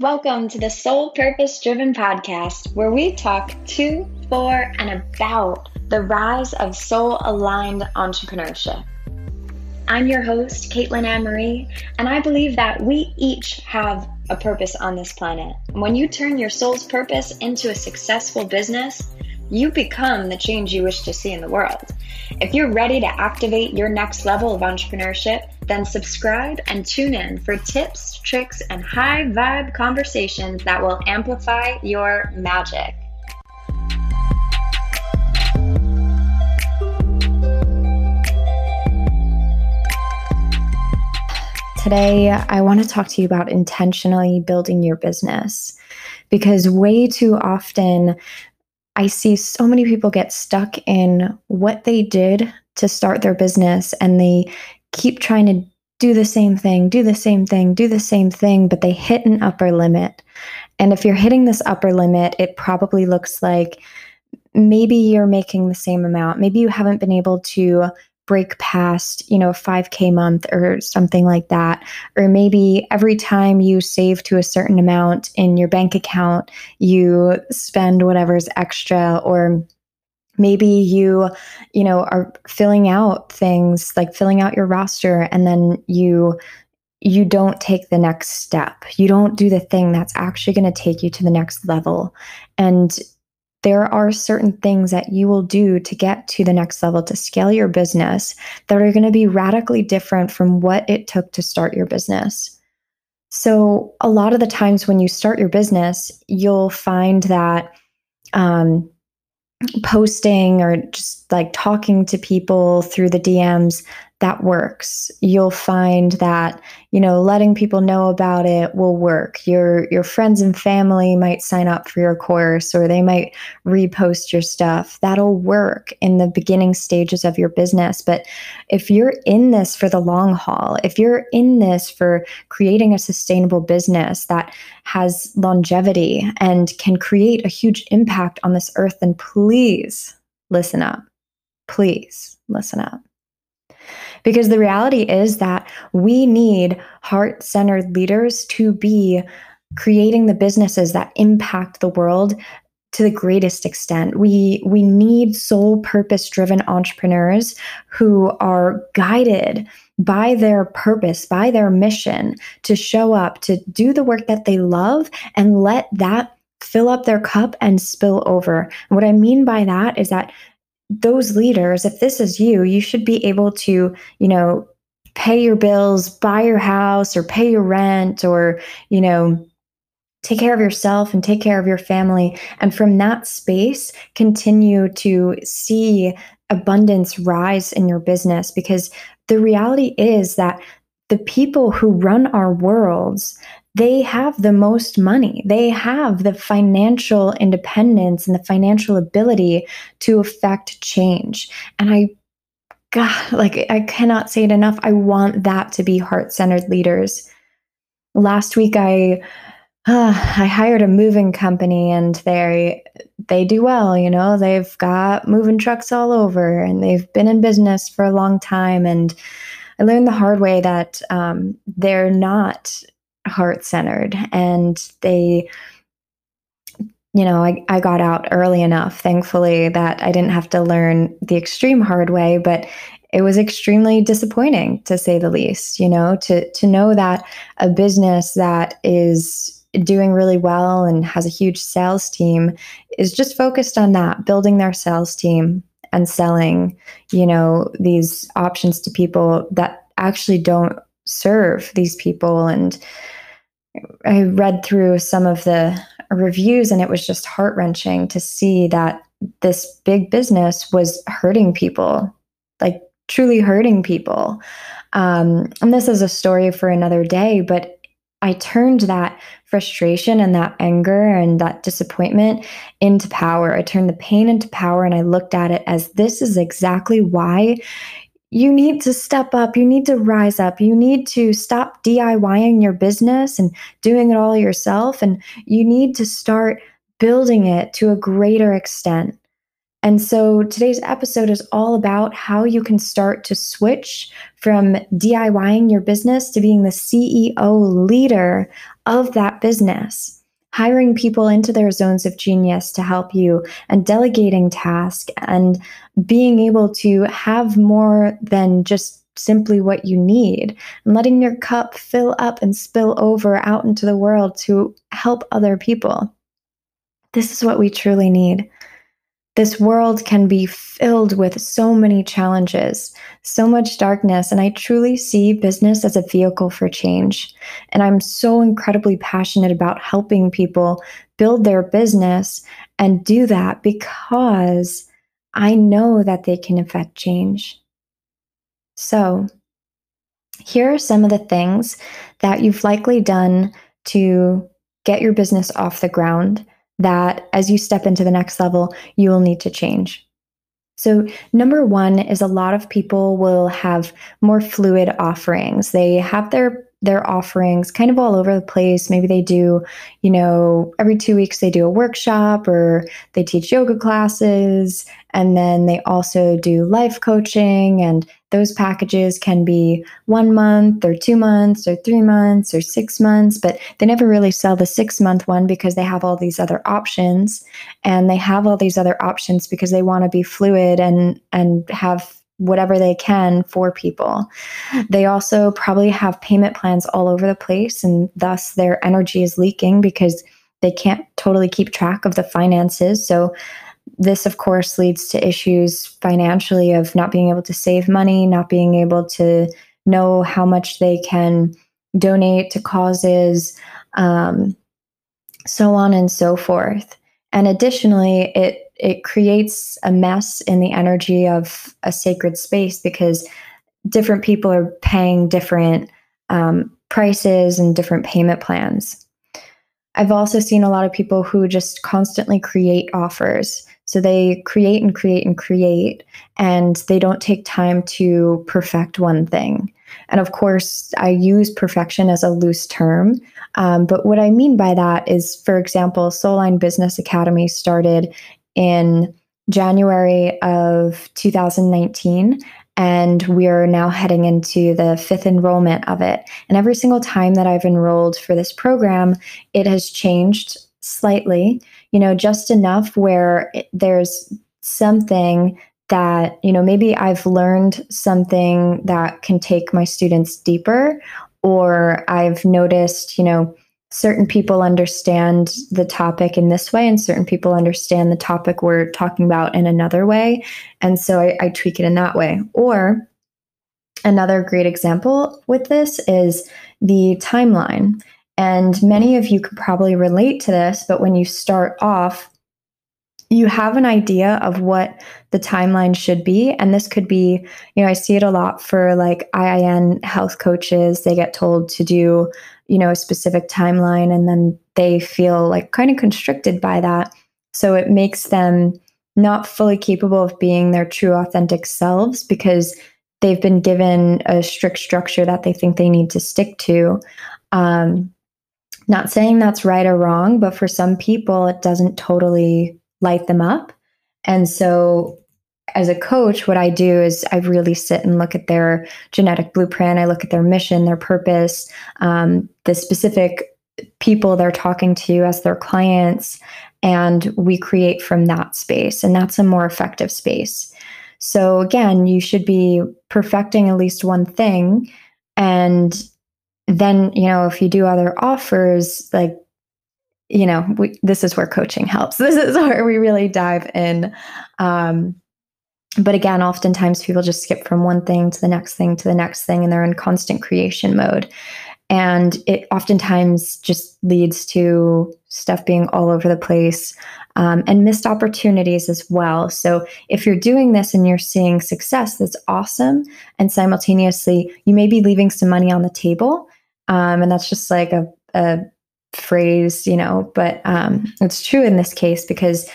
Welcome to the Soul Purpose Driven Podcast, where we talk to, for, and about the rise of soul aligned entrepreneurship. I'm your host, Caitlin Ann Marie, and I believe that we each have a purpose on this planet. When you turn your soul's purpose into a successful business, you become the change you wish to see in the world. If you're ready to activate your next level of entrepreneurship, then subscribe and tune in for tips, tricks, and high vibe conversations that will amplify your magic. Today, I want to talk to you about intentionally building your business because way too often I see so many people get stuck in what they did to start their business and they keep trying to do the same thing, do the same thing, do the same thing, but they hit an upper limit. And if you're hitting this upper limit, it probably looks like maybe you're making the same amount. Maybe you haven't been able to break past, you know, 5K month or something like that. Or maybe every time you save to a certain amount in your bank account, you spend whatever's extra or maybe you you know are filling out things like filling out your roster and then you you don't take the next step you don't do the thing that's actually going to take you to the next level and there are certain things that you will do to get to the next level to scale your business that are going to be radically different from what it took to start your business. So, a lot of the times when you start your business, you'll find that um, posting or just like talking to people through the DMs that works. You'll find that, you know, letting people know about it will work. Your your friends and family might sign up for your course or they might repost your stuff. That'll work in the beginning stages of your business. But if you're in this for the long haul, if you're in this for creating a sustainable business that has longevity and can create a huge impact on this earth, then please listen up. Please listen up. Because the reality is that we need heart centered leaders to be creating the businesses that impact the world to the greatest extent. We we need soul purpose driven entrepreneurs who are guided by their purpose, by their mission to show up, to do the work that they love and let that fill up their cup and spill over. And what I mean by that is that those leaders, if this is you, you should be able to, you know, pay your bills, buy your house, or pay your rent, or, you know, take care of yourself and take care of your family. And from that space, continue to see abundance rise in your business because the reality is that the people who run our worlds they have the most money. They have the financial independence and the financial ability to affect change. And I, God, like, I cannot say it enough. I want that to be heart centered leaders. Last week, I, uh, I hired a moving company and they they do well, you know. They've got moving trucks all over and they've been in business for a long time and I learned the hard way that um, they're not heart centered and they you know I, I got out early enough thankfully that i didn't have to learn the extreme hard way but it was extremely disappointing to say the least you know to to know that a business that is doing really well and has a huge sales team is just focused on that building their sales team and selling you know these options to people that actually don't serve these people. And I read through some of the reviews and it was just heart wrenching to see that this big business was hurting people, like truly hurting people. Um, and this is a story for another day, but I turned that frustration and that anger and that disappointment into power. I turned the pain into power and I looked at it as this is exactly why you need to step up. You need to rise up. You need to stop DIYing your business and doing it all yourself. And you need to start building it to a greater extent. And so today's episode is all about how you can start to switch from DIYing your business to being the CEO leader of that business, hiring people into their zones of genius to help you and delegating tasks and being able to have more than just simply what you need and letting your cup fill up and spill over out into the world to help other people. This is what we truly need. This world can be filled with so many challenges, so much darkness, and I truly see business as a vehicle for change. And I'm so incredibly passionate about helping people build their business and do that because I know that they can affect change. So, here are some of the things that you've likely done to get your business off the ground that as you step into the next level, you will need to change. So, number one is a lot of people will have more fluid offerings. They have their their offerings kind of all over the place. Maybe they do, you know, every two weeks they do a workshop or they teach yoga classes. And then they also do life coaching. And those packages can be one month or two months or three months or six months, but they never really sell the six month one because they have all these other options. And they have all these other options because they want to be fluid and, and have whatever they can for people. They also probably have payment plans all over the place, and thus their energy is leaking because they can't totally keep track of the finances. So, this, of course, leads to issues financially of not being able to save money, not being able to know how much they can donate to causes, um, so on and so forth. And additionally, it it creates a mess in the energy of a sacred space because different people are paying different um, prices and different payment plans. I've also seen a lot of people who just constantly create offers. So they create and create and create, and they don't take time to perfect one thing. And of course, I use perfection as a loose term. Um, but what I mean by that is, for example, Soulline Business Academy started in January of 2019. And we're now heading into the fifth enrollment of it. And every single time that I've enrolled for this program, it has changed slightly, you know, just enough where it, there's something that, you know, maybe I've learned something that can take my students deeper, or I've noticed, you know, certain people understand the topic in this way and certain people understand the topic we're talking about in another way. And so I, I, tweak it in that way. Or another great example with this is the timeline. And many of you could probably relate to this but when you start off you have an idea of what the timeline should be. And this could be you know i see it a lot for like IIN health coaches. They get told to do you know a specific timeline and then they feel like kind of constricted by that. So it makes them not fully capable of being their true authentic selves because they've been given a strict structure that they think they need to stick to. Um, not saying that's right or wrong but for some people it doesn't totally light them up. And so as a coach, what I do is I really sit and look at their genetic blueprint. I look at their mission, their purpose, um, the specific people they're talking to as their clients, and we create from that space. And that's a more effective space. So, again, you should be perfecting at least one thing. And then, you know, if you do other offers, like, you know, we, this is where coaching helps. This is where we really dive in. Um, but again, oftentimes people just skip from one thing to the next thing to the next thing, and they're in constant creation mode. And it oftentimes just leads to stuff being all over the place um, and missed opportunities as well. So, if you're doing this and you're seeing success, that's awesome. And simultaneously, you may be leaving some money on the table. Um, and that's just like a, a phrase, you know, but um, it's true in this case because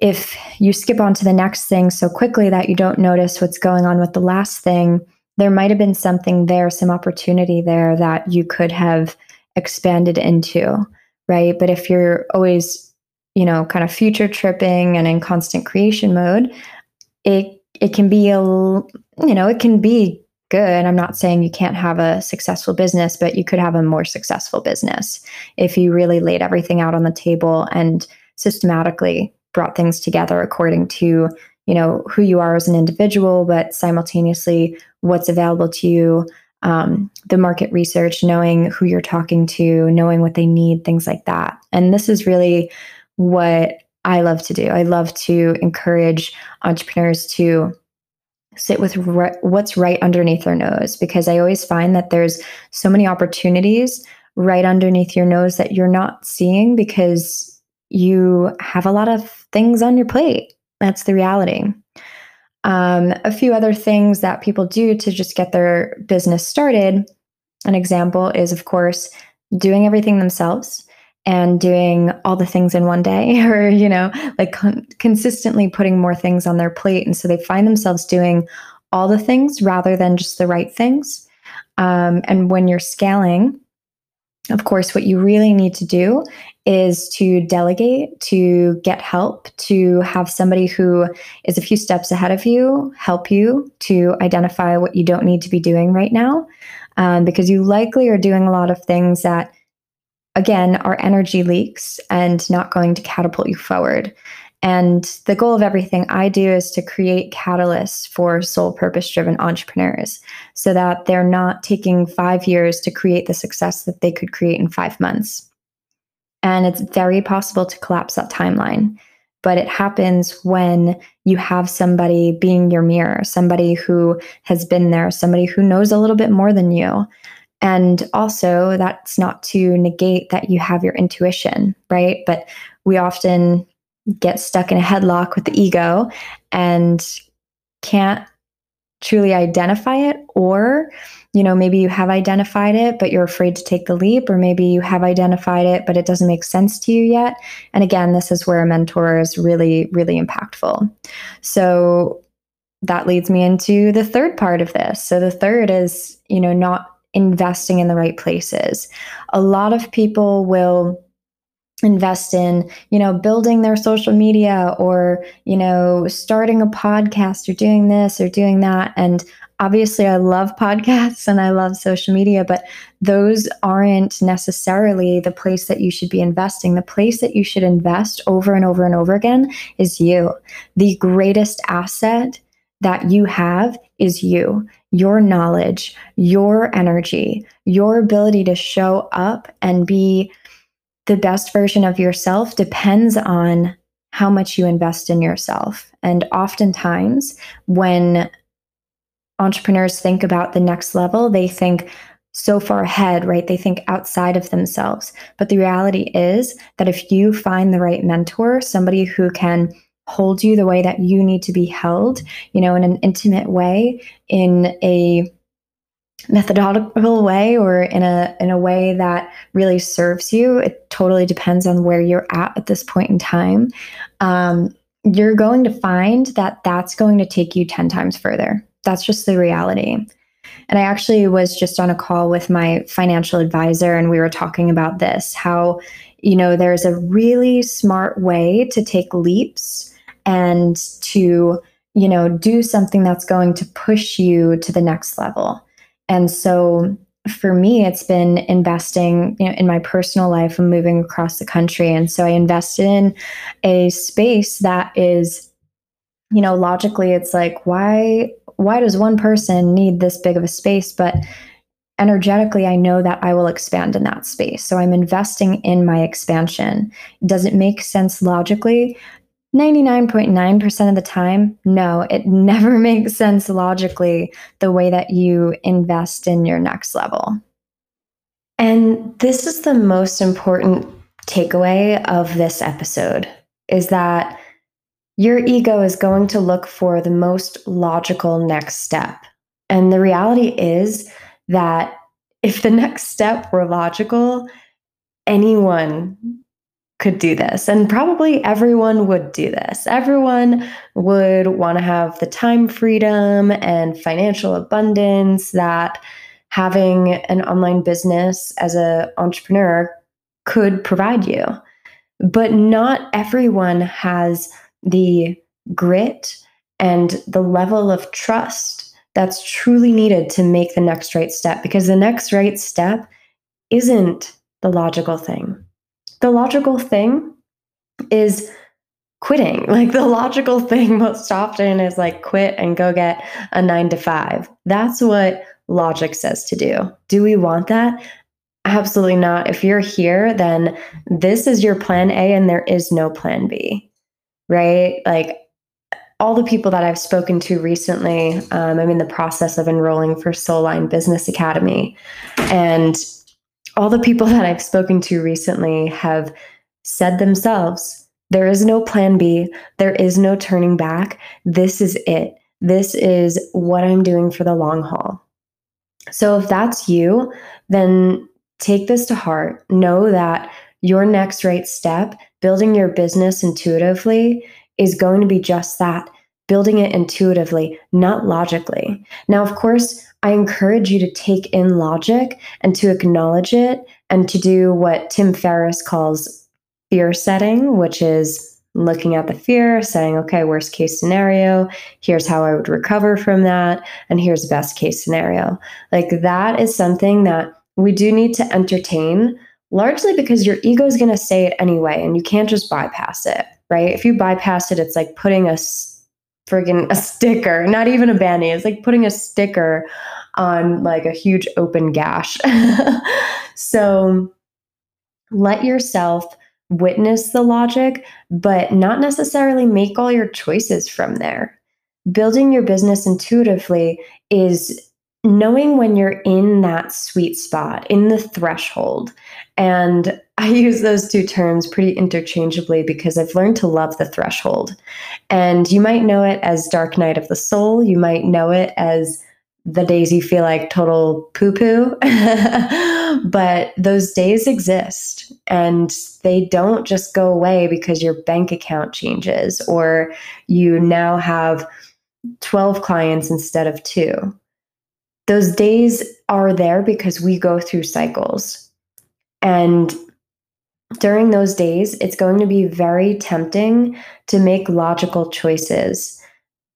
if you skip on to the next thing so quickly that you don't notice what's going on with the last thing, there might have been something there, some opportunity there that you could have expanded into, right? But if you're always you know, kind of future tripping and in constant creation mode, it it can be a you know, it can be good. I'm not saying you can't have a successful business, but you could have a more successful business if you really laid everything out on the table and systematically brought things together according to, you know, who you are as an individual, but simultaneously what's available to you, um, the market research, knowing who you're talking to, knowing what they need, things like that. And this is really what I love to do. I love to encourage entrepreneurs to sit with re- what's right underneath their nose because I always find that there's so many opportunities right underneath your nose that you're not seeing because you have a lot of things on your plate. That's the reality. Um, a few other things that people do to just get their business started. An example is, of course, doing everything themselves and doing all the things in one day or you know like con- consistently putting more things on their plate and so they find themselves doing all the things rather than just the right things um, and when you're scaling of course what you really need to do is to delegate to get help to have somebody who is a few steps ahead of you help you to identify what you don't need to be doing right now um, because you likely are doing a lot of things that again, are energy leaks and not going to catapult you forward. And the goal of everything I do is to create catalysts for soul purpose driven entrepreneurs so that they're not taking five years to create the success that they could create in five months. And it's very possible to collapse that timeline. But it happens when you have somebody being your mirror, somebody who has been there, somebody who knows a little bit more than you, and also, that's not to negate that you have your intuition, right? But we often get stuck in a headlock with the ego and can't truly identify it. Or you know maybe you have identified it but you're afraid to take the leap or maybe you have identified it but it doesn't make sense to you yet. And again this is where a mentor is really really impactful. So that leads me into the third part of this. So the third is you know not investing in the right places. A lot of people will invest in you know building their social media or you know starting a podcast or doing this or doing that. And obviously I love podcasts and I love social media but those aren't necessarily the place that you should be investing. The place that you should invest over and over and over again is you. The greatest asset that you have is you your knowledge, your energy, your ability to show up and be the best version of yourself depends on how much you invest in yourself. And oftentimes, when entrepreneurs think about the next level, they think so far ahead, right? They think outside of themselves. But the reality is that if you find the right mentor, somebody who can hold you the way that you need to be held, you know, in an intimate way, in a methodological way or in a in a way that really serves you. It totally depends on where you're at at this point in time. Um, you're going to find that that's going to take you 10 times further. That's just the reality. And i actually was just on a call with my financial advisor and we were talking about this how you know there's a really smart way to take leaps and to you know do something that's going to push you to the next level and so for me it's been investing you know, in my personal life and moving across the country. And so i invested in a space that is you know logically it's like why why does one person need this big of a space? But energetically i know that i will expand in that space. So i'm investing in my expansion. Does it make sense logically 99.9% of the time, no, it never makes sense logically the way that you invest in your next level. And this is the most important takeaway of this episode is that your ego is going to look for the most logical next step. And the reality is that if the next step were logical, anyone could do this. And probably everyone would do this. Everyone would want to have the time freedom and financial abundance that having an online business as an entrepreneur could provide you. But not everyone has the grit and the level of trust that's truly needed to make the next right step because the next right step isn't the logical thing. The logical thing is quitting. Like the logical thing most often is like quit and go get a nine to five. That's what logic says to do. Do we want that? Absolutely not. If you're here, then this is your plan A and there is no plan B, right? Like all the people that I've spoken to recently, um, I'm in the process of enrolling for Soul Line Business Academy. And all the people that I've spoken to recently have said themselves, there is no plan B, there is no turning back. This is it. This is what I'm doing for the long haul. So if that's you, then take this to heart. Know that your next right step, building your business intuitively, is going to be just that building it intuitively, not logically. Now, of course, I encourage you to take in logic and to acknowledge it and to do what Tim Ferriss calls fear setting, which is looking at the fear, saying, okay, worst case scenario, here's how I would recover from that, and here's best case scenario. Like that is something that we do need to entertain, largely because your ego is going to say it anyway, and you can't just bypass it, right? If you bypass it, it's like putting a friggin' a sticker, not even a band-aid, it's like putting a sticker on like a huge open gash. so let yourself witness the logic, but not necessarily make all your choices from there. Building your business intuitively is knowing when you're in that sweet spot, in the threshold. And I use those two terms pretty interchangeably because I've learned to love the threshold. And you might know it as Dark Night of the Soul, you might know it as the days you feel like total poo poo. but those days exist and they don't just go away because your bank account changes or you now have 12 clients instead of two. Those days are there because we go through cycles. And during those days, it's going to be very tempting to make logical choices.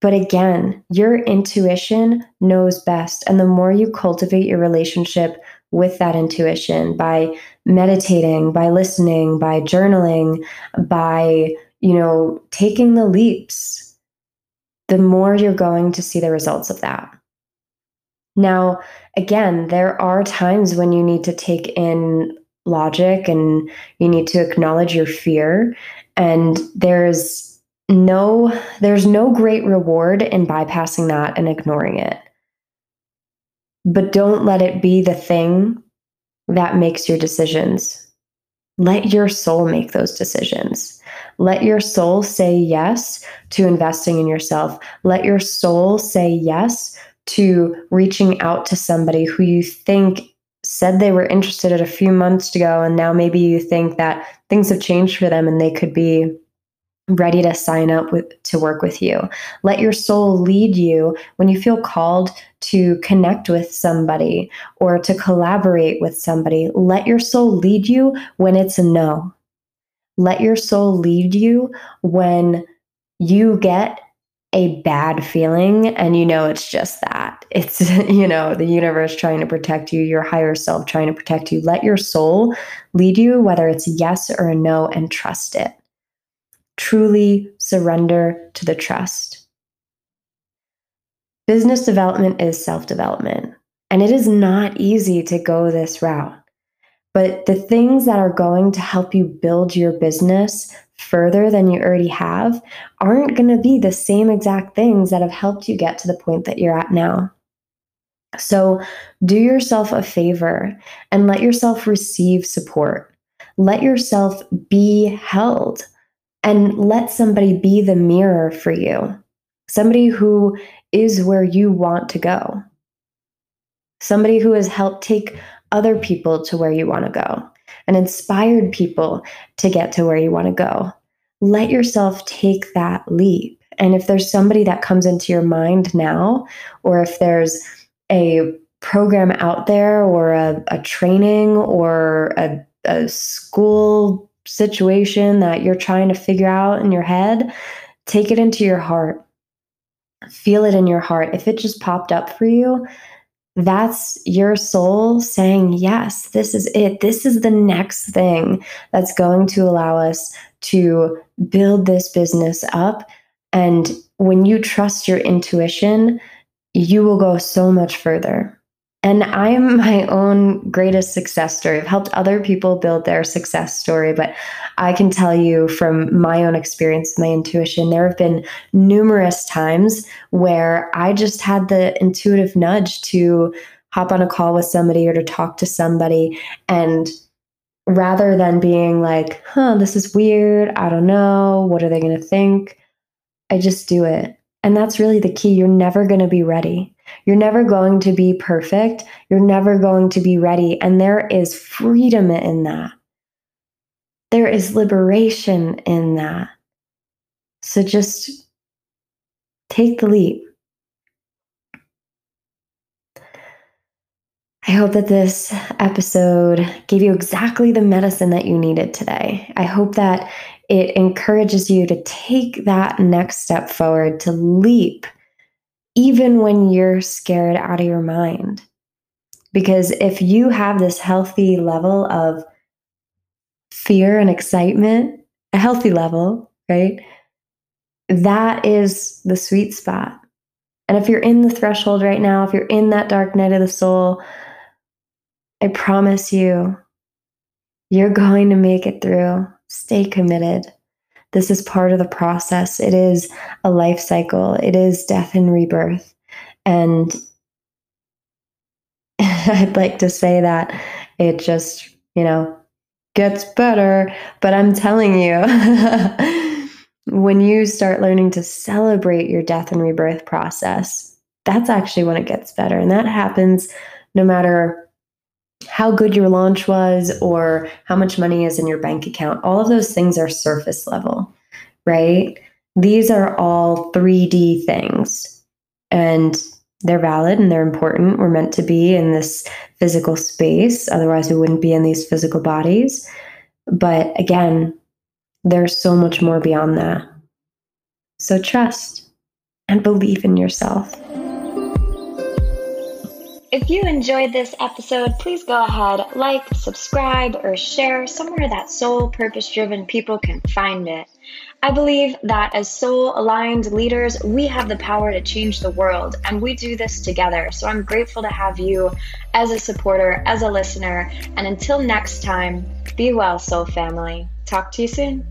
But again, your intuition knows best. And the more you cultivate your relationship with that intuition by meditating, by listening, by journaling, by, you know, taking the leaps, the more you're going to see the results of that. Now, again, there are times when you need to take in logic and you need to acknowledge your fear. And there's no there's no great reward in bypassing that and ignoring it. But don't let it be the thing that makes your decisions. Let your soul make those decisions. Let your soul say yes to investing in yourself. Let your soul say yes to reaching out to somebody who you think said they were interested a few months ago and now maybe you think that things have changed for them and they could be ready to sign up with to work with you. Let your soul lead you when you feel called to connect with somebody or to collaborate with somebody. Let your soul lead you when it's a no. Let your soul lead you when you get a bad feeling and you know it's just that it's you know the universe trying to protect you your higher self trying to protect you. Let your soul lead you whether it's yes or a no and trust it. Truly surrender to the trust. Business development is self-development and it is not easy to go this route. But the things that are going to help you build your business further than you already have aren't going to be the same exact things that have helped you get to the point that you're at now. So do yourself a favor and let yourself receive support. Let yourself be held and let somebody be the mirror for you. Somebody who is where you want to go. Somebody who has helped take other people to where you want to go and inspired people to get to where you want to go. Let yourself take that leap. And if there's somebody that comes into your mind now, or if there's a program out there, or a, a training, or a, a school situation that you're trying to figure out in your head, take it into your heart. Feel it in your heart. If it just popped up for you, that's your soul saying, Yes, this is it. This is the next thing that's going to allow us to build this business up. And when you trust your intuition, you will go so much further. And I am my own greatest success story. I've helped other people build their success story, but I can tell you from my own experience, my intuition, there have been numerous times where I just had the intuitive nudge to hop on a call with somebody or to talk to somebody. And rather than being like, huh, this is weird, I don't know, what are they going to think? I just do it. And that's really the key. You're never going to be ready. You're never going to be perfect. You're never going to be ready. And there is freedom in that. There is liberation in that. So just take the leap. I hope that this episode gave you exactly the medicine that you needed today. I hope that it encourages you to take that next step forward, to leap even when you're scared out of your mind. Because if you have this healthy level of fear and excitement, a healthy level, right? That is the sweet spot. And if you're in the threshold right now, if you're in that dark night of the soul, I promise you, you're going to make it through. Stay committed. This is part of the process. It is a life cycle, it is death and rebirth. And I'd like to say that it just, you know, gets better. But I'm telling you, when you start learning to celebrate your death and rebirth process, that's actually when it gets better. And that happens no matter how good your launch was or how much money is in your bank account. All of those things are surface level, right? These are all 3D things and they're valid and they're important. We're meant to be in this physical space, otherwise, we wouldn't be in these physical bodies. But again, there's so much more beyond that. So trust and believe in yourself. If you enjoyed this episode, please go ahead, like, subscribe, or share somewhere that soul purpose driven people can find it. I believe that as soul aligned leaders, we have the power to change the world, and we do this together. So I'm grateful to have you as a supporter, as a listener, and until next time, be well, soul family. Talk to you soon.